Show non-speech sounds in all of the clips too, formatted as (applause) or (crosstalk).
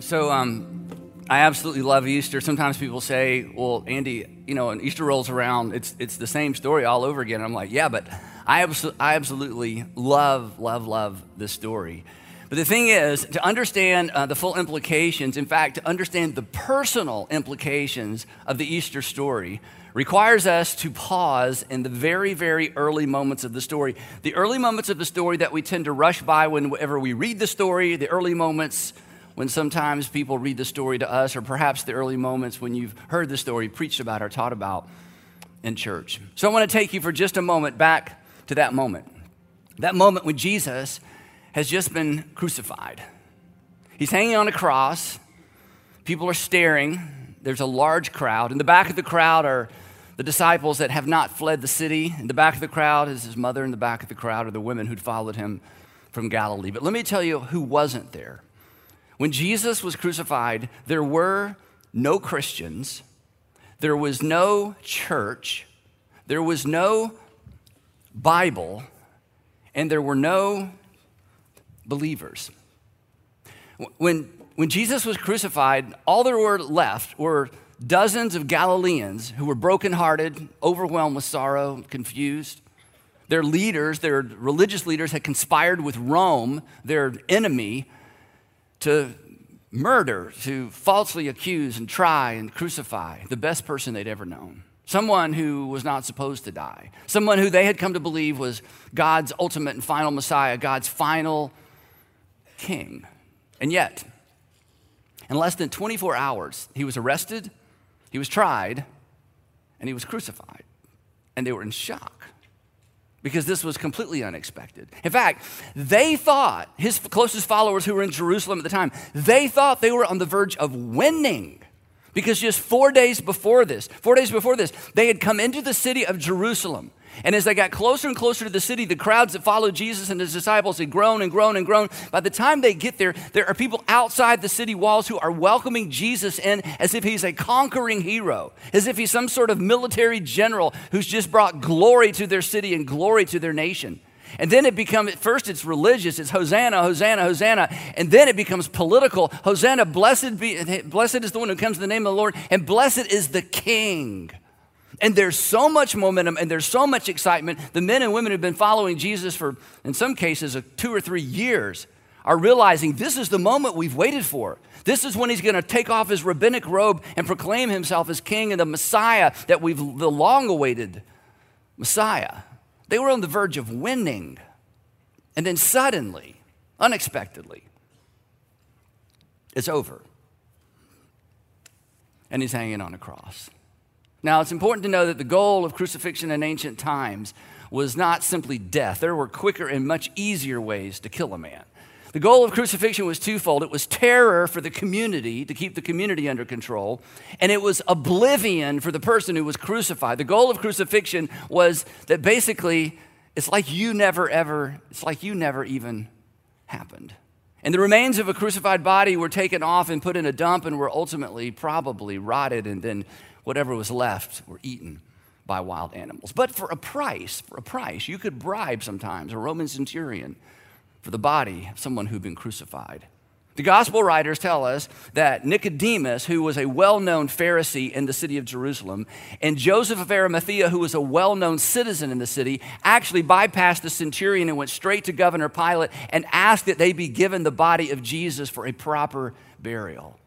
So, um, I absolutely love Easter. Sometimes people say, "Well, Andy, you know, when Easter rolls around, it's it's the same story all over again." I'm like, "Yeah, but I, abso- I absolutely love, love, love this story." But the thing is, to understand uh, the full implications, in fact, to understand the personal implications of the Easter story, requires us to pause in the very, very early moments of the story. The early moments of the story that we tend to rush by whenever we read the story, the early moments when sometimes people read the story to us, or perhaps the early moments when you've heard the story preached about or taught about in church. So I want to take you for just a moment back to that moment. That moment when Jesus has just been crucified. He's hanging on a cross. People are staring. There's a large crowd. In the back of the crowd are the disciples that have not fled the city. In the back of the crowd is his mother. In the back of the crowd are the women who'd followed him from Galilee. But let me tell you who wasn't there. When Jesus was crucified, there were no Christians, there was no church, there was no Bible, and there were no believers. When, when Jesus was crucified, all there were left were dozens of Galileans who were brokenhearted, overwhelmed with sorrow, confused. Their leaders, their religious leaders, had conspired with Rome, their enemy, to murder, to falsely accuse and try and crucify the best person they'd ever known. Someone who was not supposed to die. Someone who they had come to believe was God's ultimate and final Messiah, God's final king. And yet, in less than 24 hours, he was arrested, he was tried, and he was crucified. And they were in shock because this was completely unexpected. In fact, they thought, his closest followers who were in Jerusalem at the time, they thought they were on the verge of winning. Because just four days before this, four days before this, they had come into the city of Jerusalem. And as they got closer and closer to the city, the crowds that followed Jesus and his disciples had grown and grown and grown. By the time they get there, there are people outside the city walls who are welcoming Jesus in as if he's a conquering hero, as if he's some sort of military general who's just brought glory to their city and glory to their nation. And then it becomes, at first it's religious, it's Hosanna, Hosanna, Hosanna. And then it becomes political. Hosanna, blessed, be, blessed is the one who comes in the name of the Lord, and blessed is the King. And there's so much momentum and there's so much excitement. The men and women who've been following Jesus for, in some cases, two or three years are realizing this is the moment we've waited for. This is when he's going to take off his rabbinic robe and proclaim himself as king and the Messiah that we've the long awaited Messiah. They were on the verge of winning. And then suddenly, unexpectedly, it's over. And he's hanging on a cross. Now, it's important to know that the goal of crucifixion in ancient times was not simply death. There were quicker and much easier ways to kill a man. The goal of crucifixion was twofold it was terror for the community, to keep the community under control, and it was oblivion for the person who was crucified. The goal of crucifixion was that basically it's like you never ever, it's like you never even happened. And the remains of a crucified body were taken off and put in a dump and were ultimately probably rotted and then whatever was left were eaten by wild animals. But for a price, for a price, you could bribe sometimes a Roman centurion for the body of someone who'd been crucified. The gospel writers tell us that Nicodemus, who was a well known Pharisee in the city of Jerusalem, and Joseph of Arimathea, who was a well known citizen in the city, actually bypassed the centurion and went straight to Governor Pilate and asked that they be given the body of Jesus for a proper burial.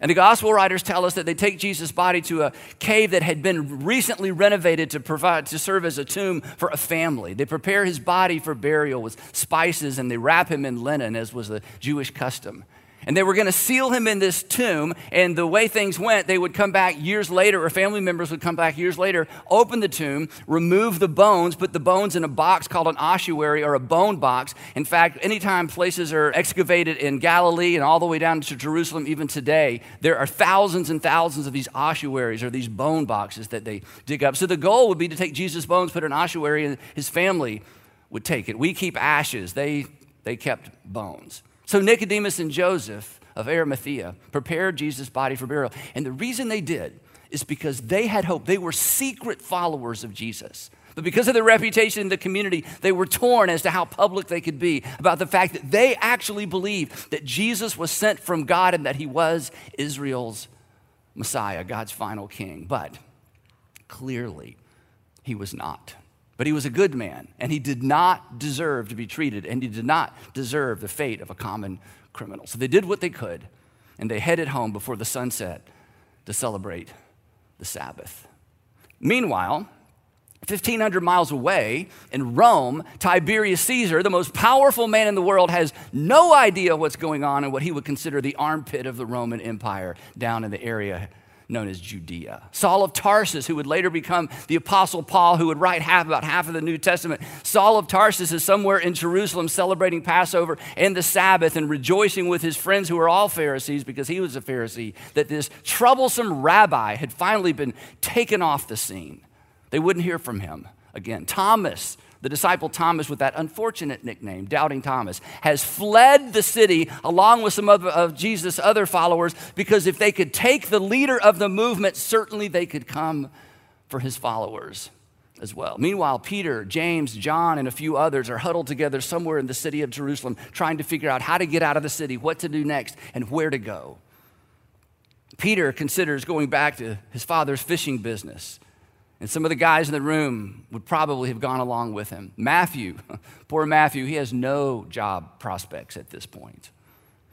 And the gospel writers tell us that they take Jesus' body to a cave that had been recently renovated to provide to serve as a tomb for a family. They prepare his body for burial with spices and they wrap him in linen as was the Jewish custom. And they were going to seal him in this tomb. And the way things went, they would come back years later, or family members would come back years later, open the tomb, remove the bones, put the bones in a box called an ossuary or a bone box. In fact, anytime places are excavated in Galilee and all the way down to Jerusalem, even today, there are thousands and thousands of these ossuaries or these bone boxes that they dig up. So the goal would be to take Jesus' bones, put an ossuary, and his family would take it. We keep ashes, they, they kept bones. So Nicodemus and Joseph of Arimathea prepared Jesus' body for burial. And the reason they did is because they had hope. They were secret followers of Jesus. But because of their reputation in the community, they were torn as to how public they could be about the fact that they actually believed that Jesus was sent from God and that he was Israel's Messiah, God's final king. But clearly, he was not. But he was a good man, and he did not deserve to be treated, and he did not deserve the fate of a common criminal. So they did what they could, and they headed home before the sunset to celebrate the Sabbath. Meanwhile, 1,500 miles away in Rome, Tiberius Caesar, the most powerful man in the world, has no idea what's going on in what he would consider the armpit of the Roman Empire down in the area known as Judea. Saul of Tarsus, who would later become the Apostle Paul, who would write half, about half of the New Testament. Saul of Tarsus is somewhere in Jerusalem celebrating Passover and the Sabbath and rejoicing with his friends who are all Pharisees because he was a Pharisee, that this troublesome rabbi had finally been taken off the scene. They wouldn't hear from him again. Thomas, the disciple Thomas, with that unfortunate nickname, Doubting Thomas, has fled the city along with some of Jesus' other followers because if they could take the leader of the movement, certainly they could come for his followers as well. Meanwhile, Peter, James, John, and a few others are huddled together somewhere in the city of Jerusalem trying to figure out how to get out of the city, what to do next, and where to go. Peter considers going back to his father's fishing business. And some of the guys in the room would probably have gone along with him. Matthew, (laughs) poor Matthew, he has no job prospects at this point.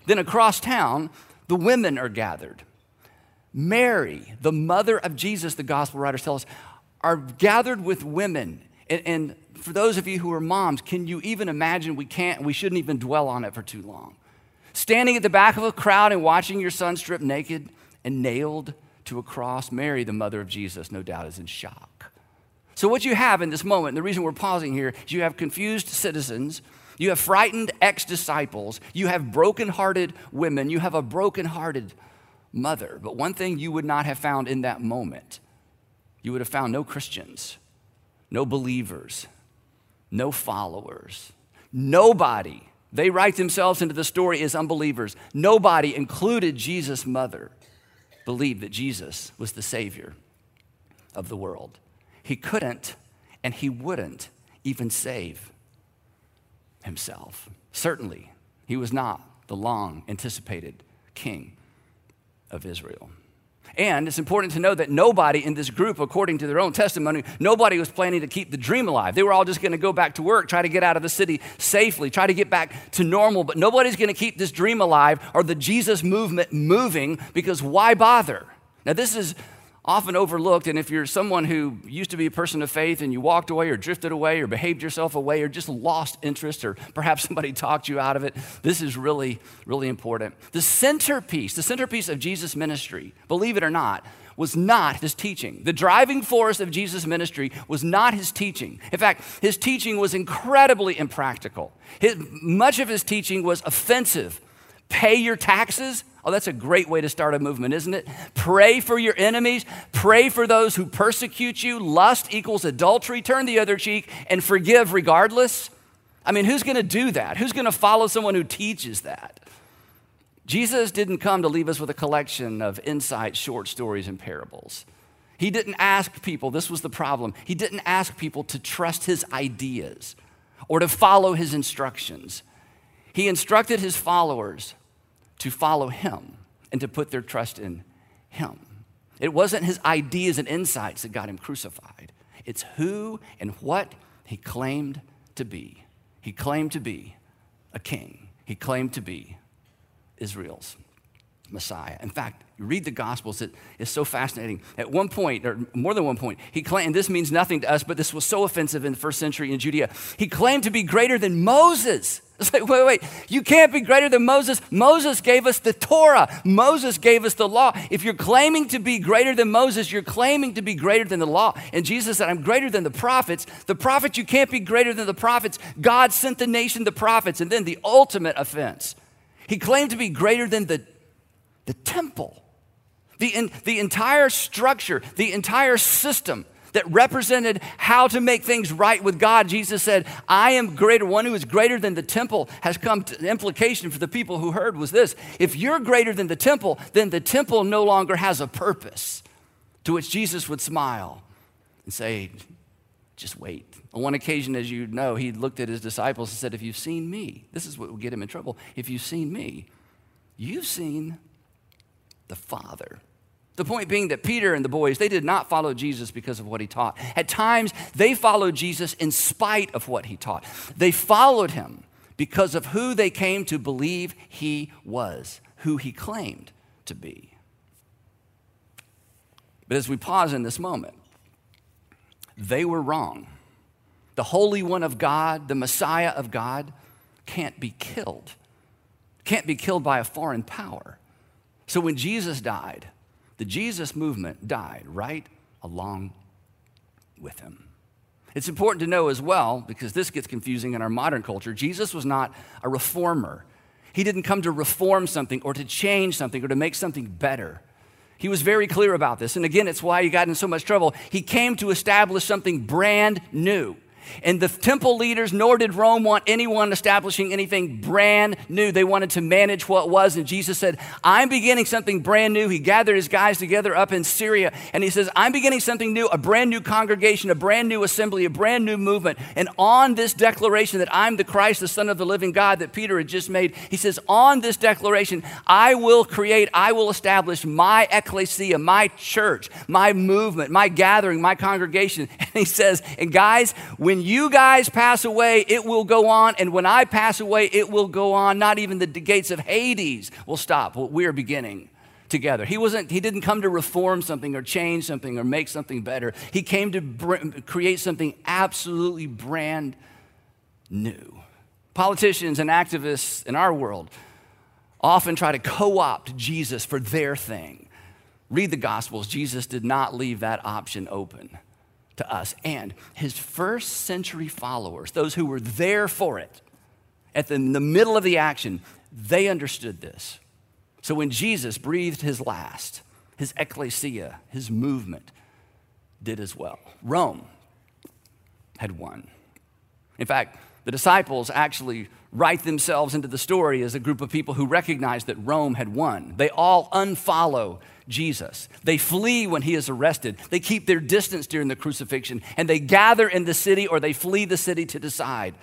Then across town, the women are gathered. Mary, the mother of Jesus, the gospel writers tell us, are gathered with women. And, and for those of you who are moms, can you even imagine? We can't, we shouldn't even dwell on it for too long. Standing at the back of a crowd and watching your son stripped naked and nailed to a cross. Mary, the mother of Jesus, no doubt is in shock. So, what you have in this moment, and the reason we're pausing here, is you have confused citizens, you have frightened ex disciples, you have broken-hearted women, you have a broken-hearted mother. But one thing you would not have found in that moment, you would have found no Christians, no believers, no followers, nobody. They write themselves into the story as unbelievers. Nobody included Jesus' mother believed that Jesus was the Savior of the world. He couldn't and he wouldn't even save himself. Certainly, he was not the long anticipated king of Israel. And it's important to know that nobody in this group, according to their own testimony, nobody was planning to keep the dream alive. They were all just going to go back to work, try to get out of the city safely, try to get back to normal. But nobody's going to keep this dream alive or the Jesus movement moving because why bother? Now, this is often overlooked. And if you're someone who used to be a person of faith and you walked away or drifted away or behaved yourself away or just lost interest or perhaps (laughs) somebody talked you out of it, this is really, really important. The centerpiece, the centerpiece of Jesus' ministry, believe it or not, was not his teaching. The driving force of Jesus' ministry was not his teaching. In fact, his teaching was incredibly impractical. His, much of his teaching was offensive. Pay your taxes, Oh, that's a great way to start a movement, isn't it? Pray for your enemies. Pray for those who persecute you. Lust equals adultery. Turn the other cheek and forgive regardless. I mean, who's going to do that? Who's going to follow someone who teaches that? Jesus didn't come to leave us with a collection of insight, short stories, and parables. He didn't ask people, this was the problem. He didn't ask people to trust his ideas or to follow his instructions. He instructed his followers to follow him and to put their trust in him. It wasn't his ideas and insights that got him crucified, it's who and what he claimed to be. He claimed to be a king, he claimed to be Israel's Messiah. In fact, you read the Gospels, it is so fascinating. At one point, or more than one point, he claimed, and this means nothing to us, but this was so offensive in the first century in Judea. He claimed to be greater than Moses. It's like, wait, wait, you can't be greater than Moses. Moses gave us the Torah, Moses gave us the law. If you're claiming to be greater than Moses, you're claiming to be greater than the law. And Jesus said, I'm greater than the prophets. The prophets, you can't be greater than the prophets. God sent the nation the prophets. And then the ultimate offense, he claimed to be greater than the, the temple. The, in, the entire structure, the entire system that represented how to make things right with God. Jesus said, I am greater. One who is greater than the temple has come to the implication for the people who heard was this if you're greater than the temple, then the temple no longer has a purpose. To which Jesus would smile and say, Just wait. On one occasion, as you know, he looked at his disciples and said, If you've seen me, this is what will get him in trouble. If you've seen me, you've seen the Father. The point being that Peter and the boys, they did not follow Jesus because of what he taught. At times, they followed Jesus in spite of what he taught. They followed him because of who they came to believe he was, who he claimed to be. But as we pause in this moment, they were wrong. The Holy One of God, the Messiah of God, can't be killed, can't be killed by a foreign power. So when Jesus died, the Jesus movement died right along with him. It's important to know as well, because this gets confusing in our modern culture, Jesus was not a reformer. He didn't come to reform something or to change something or to make something better. He was very clear about this. And again, it's why he got in so much trouble. He came to establish something brand new. And the temple leaders, nor did Rome want anyone establishing anything brand new. They wanted to manage what was. And Jesus said, I'm beginning something brand new. He gathered his guys together up in Syria. And he says, I'm beginning something new, a brand new congregation, a brand new assembly, a brand new movement. And on this declaration that I'm the Christ, the Son of the living God that Peter had just made, he says, On this declaration, I will create, I will establish my ecclesia, my church, my movement, my gathering, my congregation. (laughs) And he says, And guys, when when you guys pass away, it will go on. And when I pass away, it will go on. Not even the gates of Hades will stop what we're beginning together. He wasn't he didn't come to reform something or change something or make something better. He came to br- create something absolutely brand new. Politicians and activists in our world often try to co-opt Jesus for their thing. Read the gospels. Jesus did not leave that option open to us. And his first century followers, those who were there for it, at the, in the middle of the action, they understood this. So when Jesus breathed his last, his ecclesia, his movement, did as well. Rome had won. In fact, the disciples actually write themselves into the story as a group of people who recognize that Rome had won. They all unfollow Jesus. They flee when he is arrested. They keep their distance during the crucifixion, and they gather in the city or they flee the city to decide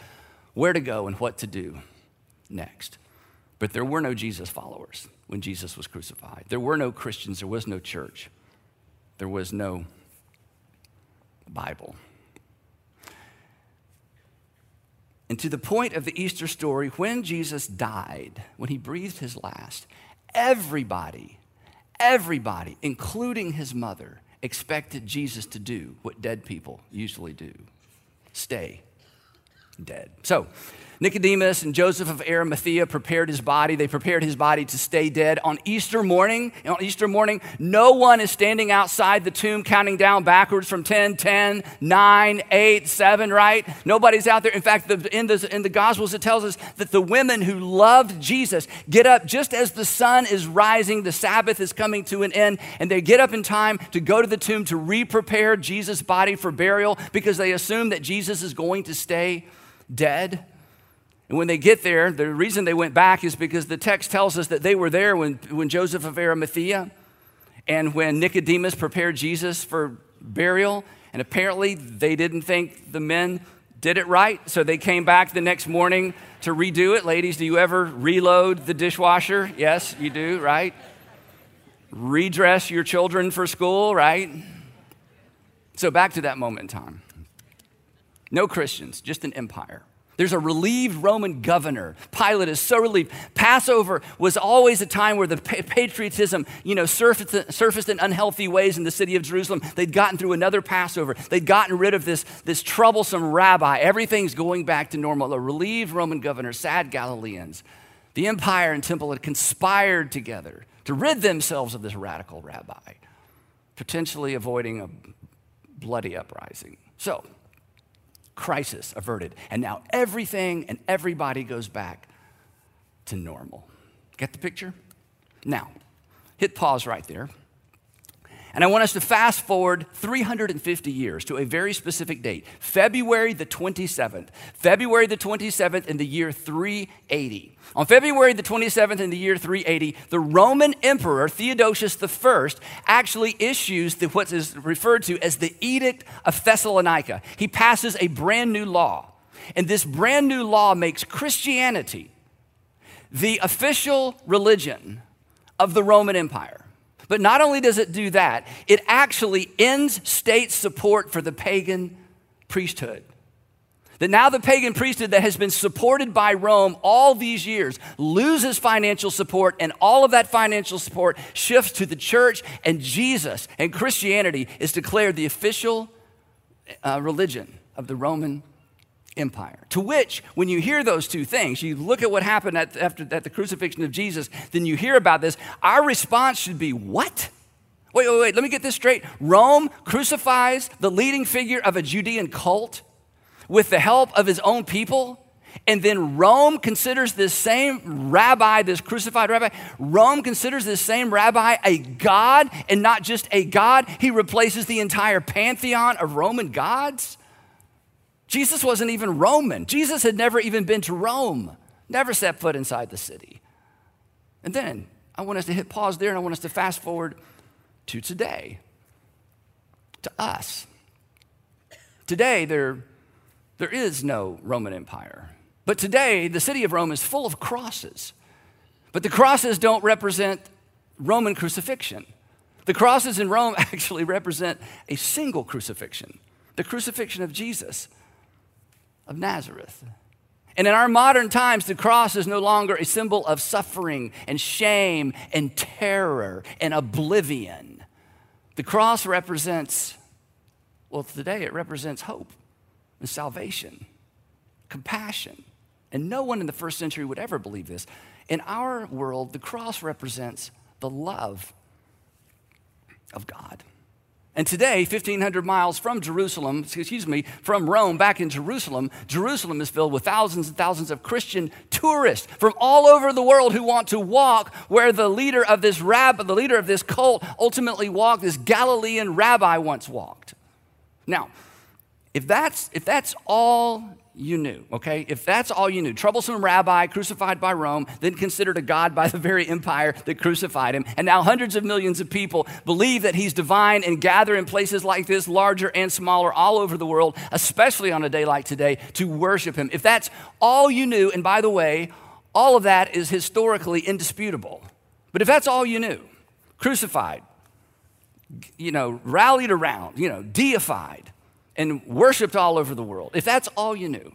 where to go and what to do next. But there were no Jesus followers when Jesus was crucified. There were no Christians. There was no church. There was no Bible. And to the point of the Easter story, when Jesus died, when he breathed his last, everybody Everybody, including his mother, expected Jesus to do what dead people usually do stay dead. So, Nicodemus and Joseph of Arimathea prepared his body. They prepared his body to stay dead. On Easter morning, on Easter morning, no one is standing outside the tomb counting down backwards from 10, 10, 9, 8, 7, right? Nobody's out there. In fact, the, in, the, in the Gospels, it tells us that the women who loved Jesus get up just as the sun is rising, the Sabbath is coming to an end, and they get up in time to go to the tomb to re prepare Jesus' body for burial because they assume that Jesus is going to stay dead. And when they get there, the reason they went back is because the text tells us that they were there when, when Joseph of Arimathea and when Nicodemus prepared Jesus for burial. And apparently they didn't think the men did it right. So they came back the next morning to redo it. Ladies, do you ever reload the dishwasher? Yes, you do, right? Redress your children for school, right? So back to that moment in time. No Christians, just an empire. There's a relieved Roman governor. Pilate is so relieved. Passover was always a time where the patriotism, you know, surfaced, surfaced in unhealthy ways in the city of Jerusalem. They'd gotten through another Passover. They'd gotten rid of this, this troublesome rabbi. Everything's going back to normal. A relieved Roman governor, sad Galileans. The empire and temple had conspired together to rid themselves of this radical rabbi, potentially avoiding a bloody uprising. So, crisis averted. And now everything and everybody goes back to normal. Get the picture? Now, hit pause right there. And I want us to fast forward 350 years to a very specific date, February the 27th. February the 27th in the year 380. On February the 27th in the year 380, the Roman Emperor Theodosius I actually issues the, what is referred to as the Edict of Thessalonica. He passes a brand new law. And this brand new law makes Christianity the official religion of the Roman Empire. But not only does it do that, it actually ends state support for the pagan priesthood. That now the pagan priesthood that has been supported by Rome all these years loses financial support, and all of that financial support shifts to the church, and Jesus and Christianity is declared the official uh, religion of the Roman Empire. To which, when you hear those two things, you look at what happened at, after at the crucifixion of Jesus, then you hear about this. Our response should be, What? Wait, wait, wait, let me get this straight. Rome crucifies the leading figure of a Judean cult with the help of his own people. And then Rome considers this same rabbi, this crucified rabbi, Rome considers this same rabbi a god and not just a god. He replaces the entire pantheon of Roman gods. Jesus wasn't even Roman. Jesus had never even been to Rome, never set foot inside the city. And then I want us to hit pause there and I want us to fast forward to today, to us. Today, there, there is no Roman Empire. But today, the city of Rome is full of crosses. But the crosses don't represent Roman crucifixion. The crosses in Rome (laughs) actually represent a single crucifixion the crucifixion of Jesus of Nazareth. And in our modern times, the cross is no longer a symbol of suffering and shame and terror and oblivion. The cross represents, well, today it represents hope and salvation, compassion. And no one in the first century would ever believe this. In our world, the cross represents the love of God. And today, 1,500 miles from Jerusalem, excuse me, from Rome back in Jerusalem, Jerusalem is filled with thousands and thousands of Christian tourists from all over the world who want to walk where the leader of this rabbi, the leader of this cult, ultimately walked, this Galilean rabbi once walked. Now, if that's, if that's all you knew, okay? If that's all you knew, troublesome rabbi crucified by Rome, then considered a god by the very empire that crucified him, and now hundreds of millions of people believe that he's divine and gather in places like this, larger and smaller, all over the world, especially on a day like today, to worship him. If that's all you knew, and by the way, all of that is historically indisputable, but if that's all you knew, crucified, you know, rallied around, you know, deified, and worshiped all over the world, if that's all you knew,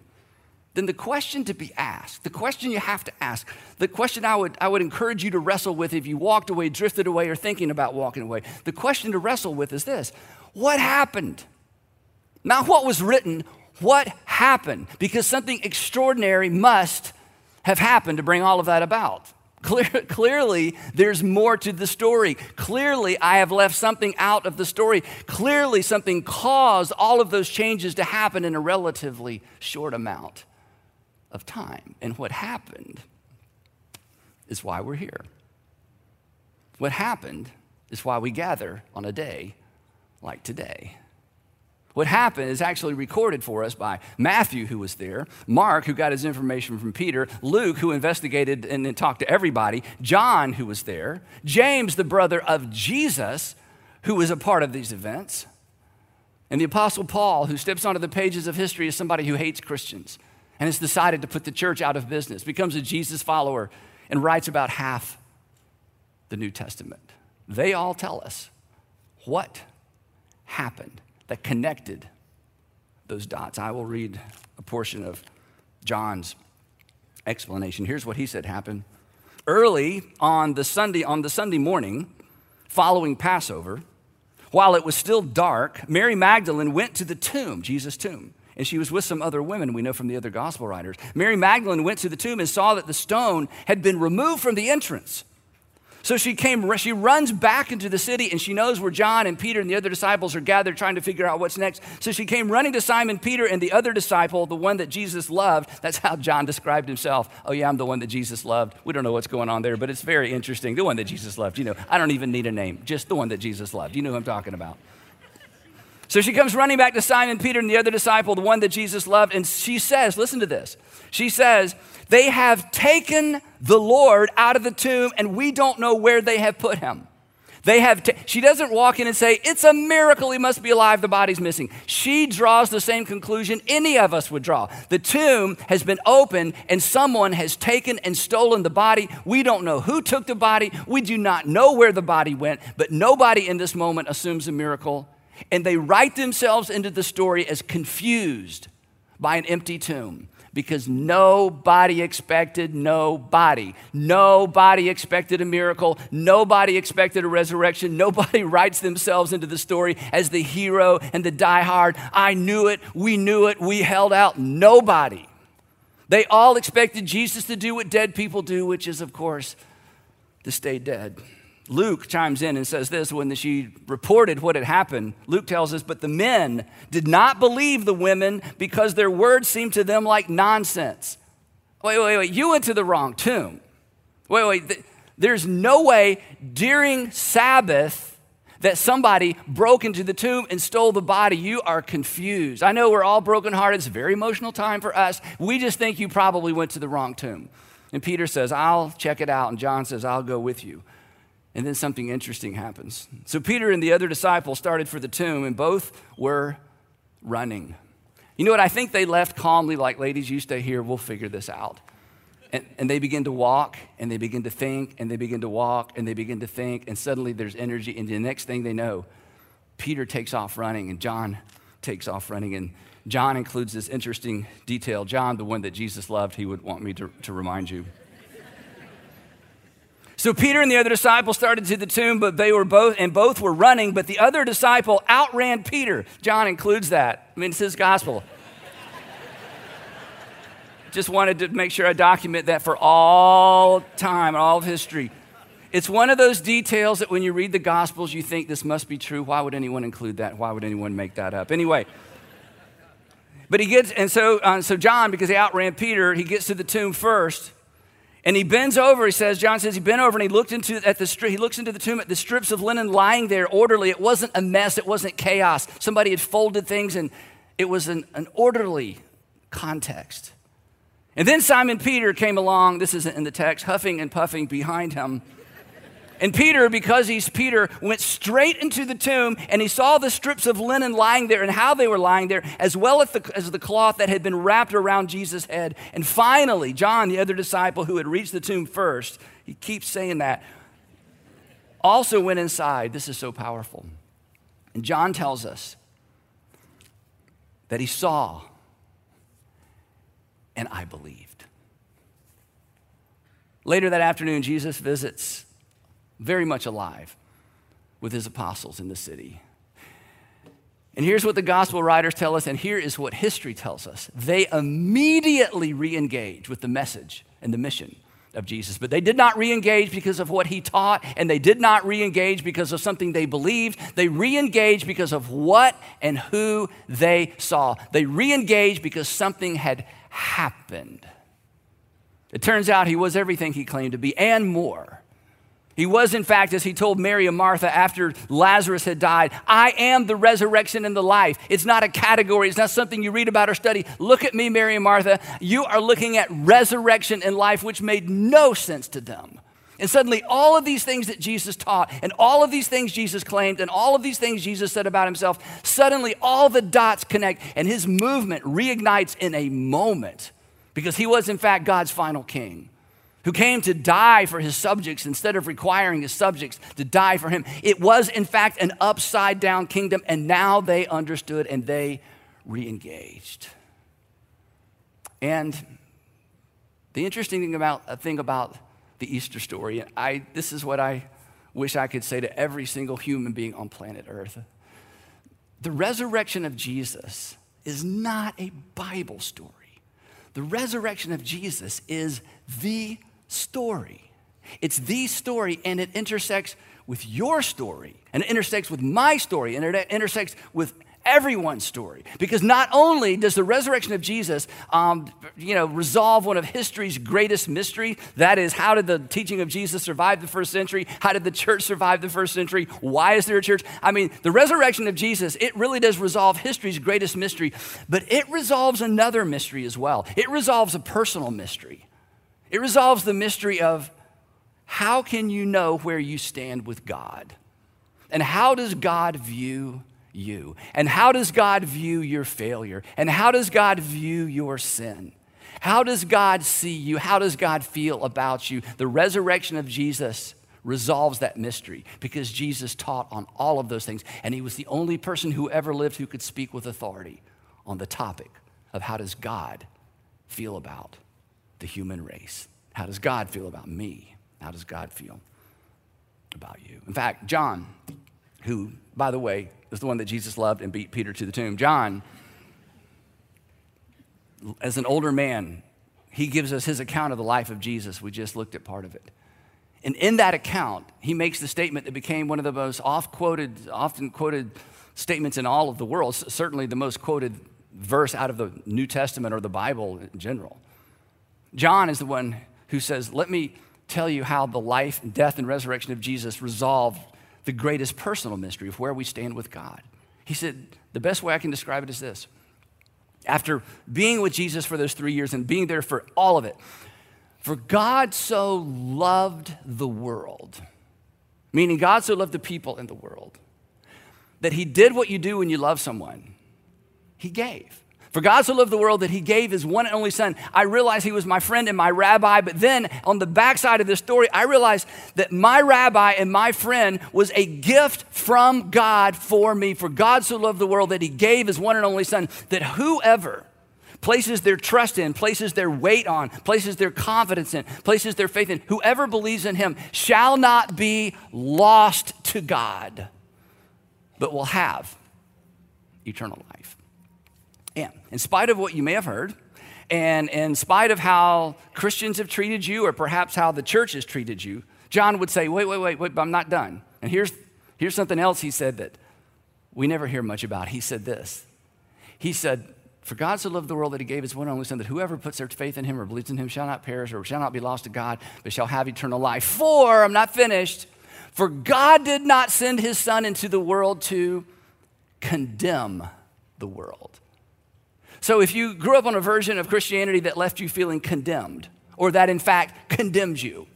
then the question to be asked, the question you have to ask, the question I would, I would encourage you to wrestle with if you walked away, drifted away, or thinking about walking away, the question to wrestle with is this What happened? Not what was written, what happened? Because something extraordinary must have happened to bring all of that about. Clear, clearly, there's more to the story. Clearly, I have left something out of the story. Clearly, something caused all of those changes to happen in a relatively short amount of time. And what happened is why we're here. What happened is why we gather on a day like today. What happened is actually recorded for us by Matthew, who was there, Mark, who got his information from Peter, Luke, who investigated and then talked to everybody, John, who was there, James, the brother of Jesus, who was a part of these events, and the Apostle Paul, who steps onto the pages of history as somebody who hates Christians and has decided to put the church out of business, becomes a Jesus follower, and writes about half the New Testament. They all tell us what happened that connected those dots. I will read a portion of John's explanation. Here's what he said happened. Early on the Sunday, on the Sunday morning following Passover, while it was still dark, Mary Magdalene went to the tomb, Jesus' tomb, and she was with some other women we know from the other gospel writers. Mary Magdalene went to the tomb and saw that the stone had been removed from the entrance. So she came, she runs back into the city and she knows where John and Peter and the other disciples are gathered trying to figure out what's next. So she came running to Simon Peter and the other disciple, the one that Jesus loved. That's how John described himself. Oh, yeah, I'm the one that Jesus loved. We don't know what's going on there, but it's very interesting. The one that Jesus loved. You know, I don't even need a name, just the one that Jesus loved. You know who I'm talking about. So she comes running back to Simon Peter and the other disciple, the one that Jesus loved, and she says, Listen to this. She says, They have taken the Lord out of the tomb, and we don't know where they have put him. They have t- she doesn't walk in and say, It's a miracle, he must be alive, the body's missing. She draws the same conclusion any of us would draw. The tomb has been opened, and someone has taken and stolen the body. We don't know who took the body, we do not know where the body went, but nobody in this moment assumes a miracle and they write themselves into the story as confused by an empty tomb because nobody expected nobody. Nobody expected a miracle. Nobody expected a resurrection. (laughs) Nobody writes themselves into the story as the hero and the diehard. I knew it. We knew it. We held out. Nobody. They all expected Jesus to do what dead people do, which is, of course, to stay dead. Luke chimes in and says this when she reported what had happened. Luke tells us, but the men did not believe the women because their words seemed to them like nonsense. Wait, wait, wait, you went to the wrong tomb. Wait, wait, there's no way during Sabbath that somebody broke into the tomb and stole the body. You are confused. I know we're all brokenhearted. It's a very emotional time for us. We just think you probably went to the wrong tomb. And Peter says, I'll check it out. And John says, I'll go with you. And then something interesting happens. So Peter and the other disciple started for the tomb, and both were running. You know what? I think they left calmly, like, ladies, you stay here, we'll figure this out. And, and they begin to walk, and they begin to think, and they begin to walk, and they begin to think, and suddenly there's energy. And the next thing they know, Peter takes off running, and John takes off running. And John includes this interesting detail. John, the one that Jesus loved, he would want me to, to remind you. So Peter and the other disciple started to the tomb, but they were both, and both were running, but the other disciple outran Peter. John includes that. I mean, it's his gospel. Just wanted to make sure I document that for all time, all of history. It's one of those details that when you read the Gospels, you think this must be true. Why would anyone include that? Why would anyone make that up? Anyway, but he gets, and so, uh, so John, because he outran Peter, he gets to the tomb first. And he bends over, he says, John says he bent over and he looked into at the he looks into the tomb at the strips of linen lying there orderly. It wasn't a mess, it wasn't chaos. Somebody had folded things and it was an, an orderly context. And then Simon Peter came along, this isn't in the text, huffing and puffing behind him. And Peter, because he's Peter, went straight into the tomb and he saw the strips of linen lying there and how they were lying there, as well as the, as the cloth that had been wrapped around Jesus' head. And finally, John, the other disciple who had reached the tomb first, he keeps saying that, also went inside. This is so powerful. And John tells us that he saw, and I believed. Later that afternoon, Jesus visits very much alive with his apostles in the city. And here's what the gospel writers tell us, and here is what history tells us. They immediately re engage with the message and the mission of Jesus. But they did not re engage because of what he taught, and they did not re engage because of something they believed. They re engaged because of what and who they saw. They re engaged because something had happened. It turns out he was everything he claimed to be and more. He was, in fact, as he told Mary and Martha after Lazarus had died, I am the resurrection and the life. It's not a category, it's not something you read about or study. Look at me, Mary and Martha. You are looking at resurrection and life, which made no sense to them. And suddenly, all of these things that Jesus taught, and all of these things Jesus claimed, and all of these things Jesus said about himself, suddenly all the dots connect, and his movement reignites in a moment because he was, in fact, God's final king who came to die for his subjects instead of requiring his subjects to die for him. It was, in fact, an upside down kingdom, and now they understood and they re engaged. And the interesting thing about, uh, thing about the Easter story, and I, this is what I wish I could say to every single human being on planet Earth. The resurrection of Jesus is not a Bible story. The resurrection of Jesus is the story. It's the story, and it intersects with your story, and it intersects with my story, and it intersects with everyone's story. Because not only does the resurrection of Jesus, um, you know, resolve one of history's greatest mysteries, that is, how did the teaching of Jesus survive the first century? How did the church survive the first century? Why is there a church? I mean, the resurrection of Jesus, it really does resolve history's greatest mystery, but it resolves another mystery as well. It resolves a personal mystery. It resolves the mystery of how can you know where you stand with God? And how does God view you? And how does God view your failure? And how does God view your sin? How does God see you? How does God feel about you? The resurrection of Jesus resolves that mystery because Jesus taught on all of those things. And he was the only person who ever lived who could speak with authority on the topic of how does God feel about the human race? How does God feel about me? How does God feel about you? In fact, John, who, by the way, is the one that Jesus loved and beat Peter to the tomb. John, as an older man, he gives us his account of the life of Jesus. We just looked at part of it. And in that account, he makes the statement that became one of the most oft quoted, often quoted statements in all of the world, certainly the most quoted verse out of the New Testament or the Bible in general. John is the one who says, Let me tell you how the life, death, and resurrection of Jesus resolved the greatest personal mystery of where we stand with God. He said, The best way I can describe it is this. After being with Jesus for those three years and being there for all of it, for God so loved the world, meaning God so loved the people in the world, that He did what you do when you love someone. He gave. For God so loved the world that he gave his one and only son. I realized he was my friend and my rabbi, but then on the backside of this story, I realized that my rabbi and my friend was a gift from God for me. For God so loved the world that he gave his one and only son, that whoever places their trust in, places their weight on, places their confidence in, places their faith in, whoever believes in him shall not be lost to God, but will have eternal life am. In spite of what you may have heard, and in spite of how Christians have treated you, or perhaps how the church has treated you, John would say, Wait, wait, wait, wait, but I'm not done. And here's, here's something else he said that we never hear much about. He said this He said, For God so loved the world that he gave his one and only Son, that whoever puts their faith in him or believes in him shall not perish or shall not be lost to God, but shall have eternal life. For, I'm not finished, for God did not send his Son into the world to condemn the world so if you grew up on a version of Christianity that left you feeling condemned, or that in fact condemned you,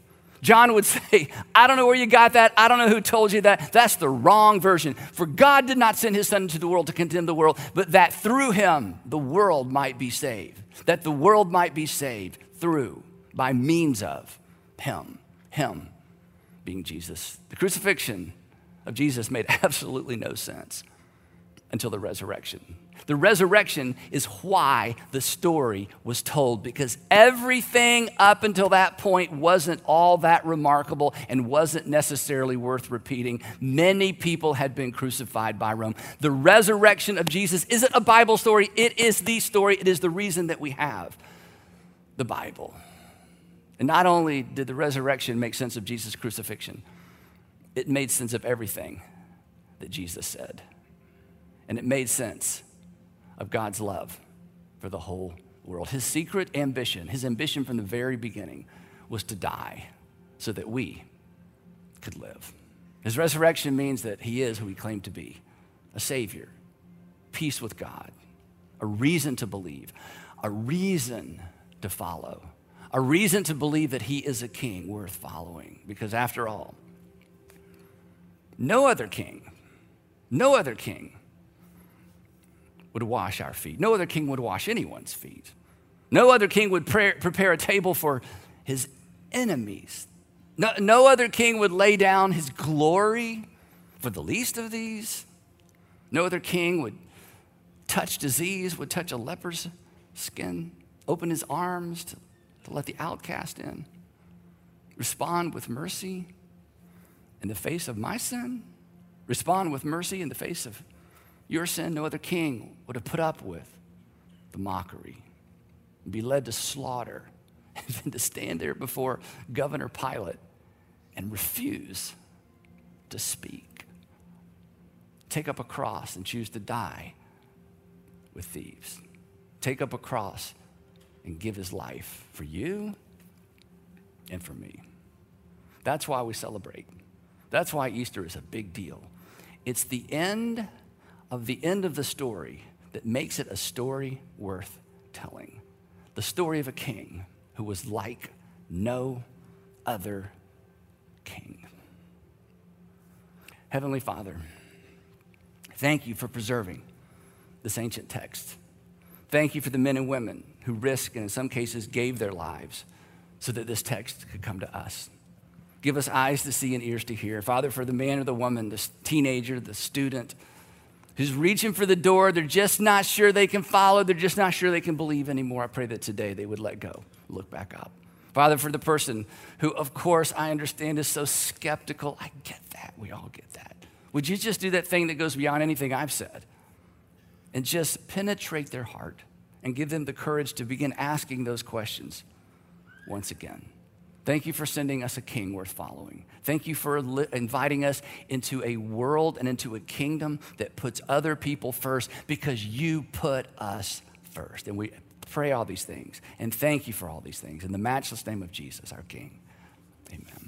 John would (laughs) say, I don't know where you got that. I don't know who told you that. That's the wrong version. For God did not send his son into the world to condemn the world, but that through him the world might be saved. That the world might be saved through, by means of him. Him being Jesus. The crucifixion of Jesus made (laughs) absolutely no sense until the resurrection. The resurrection is why the story was told because everything up until that point wasn't all that remarkable and wasn't necessarily worth repeating. Many people had been crucified by Rome. The resurrection of Jesus isn't a Bible story, it is the story, it is the reason that we have the Bible. And not only did the resurrection make sense of Jesus' crucifixion, it made sense of everything that Jesus said. And it made sense of God's love for the whole world. His secret ambition, his ambition from the very beginning, was to die so that we could live. His resurrection means that he is who he claimed to be a savior, peace with God, a reason to believe, a reason to follow, a reason to believe that he is a king worth following. Because after all, no other king, no other king would wash our feet. No other king would wash anyone's feet. No other king would pray, prepare a table for his enemies. No, no other king would lay down his glory for the least of these. No other king would touch disease, would touch a leper's skin. open his arms to, to let the outcast in, respond with mercy in the face of my sin, respond with mercy in the face of your sin. No other king would have put up with the mockery and be led to slaughter (laughs) and then to stand there before Governor Pilate and refuse to speak. Take up a cross and choose to die with thieves. Take up a cross and give his life for you and for me. That's why we celebrate. That's why Easter is a big deal. It's the end of the end of the story that makes it a story worth telling. The story of a king who was like no other king. Heavenly Father, thank you for preserving this ancient text. Thank you for the men and women who risked and in some cases gave their lives so that this text could come to us. Give us eyes to see and ears to hear. Father, for the man or the woman, the teenager, the student who's reaching for the door, they're just not sure they can follow, they're just not sure they can believe anymore. I pray that today they would let go, look back up. Father, for the person who, of course, I understand is so skeptical, I get that. We all get that. Would you just do that thing that goes beyond anything I've said and just penetrate their heart and give them the courage to begin asking those questions once again? Thank you for sending us a king worth following. Thank you for li- inviting us into a world and into a kingdom that puts other people first because you put us first. And we pray all these things and thank you for all these things. In the matchless name of Jesus, our King. Amen.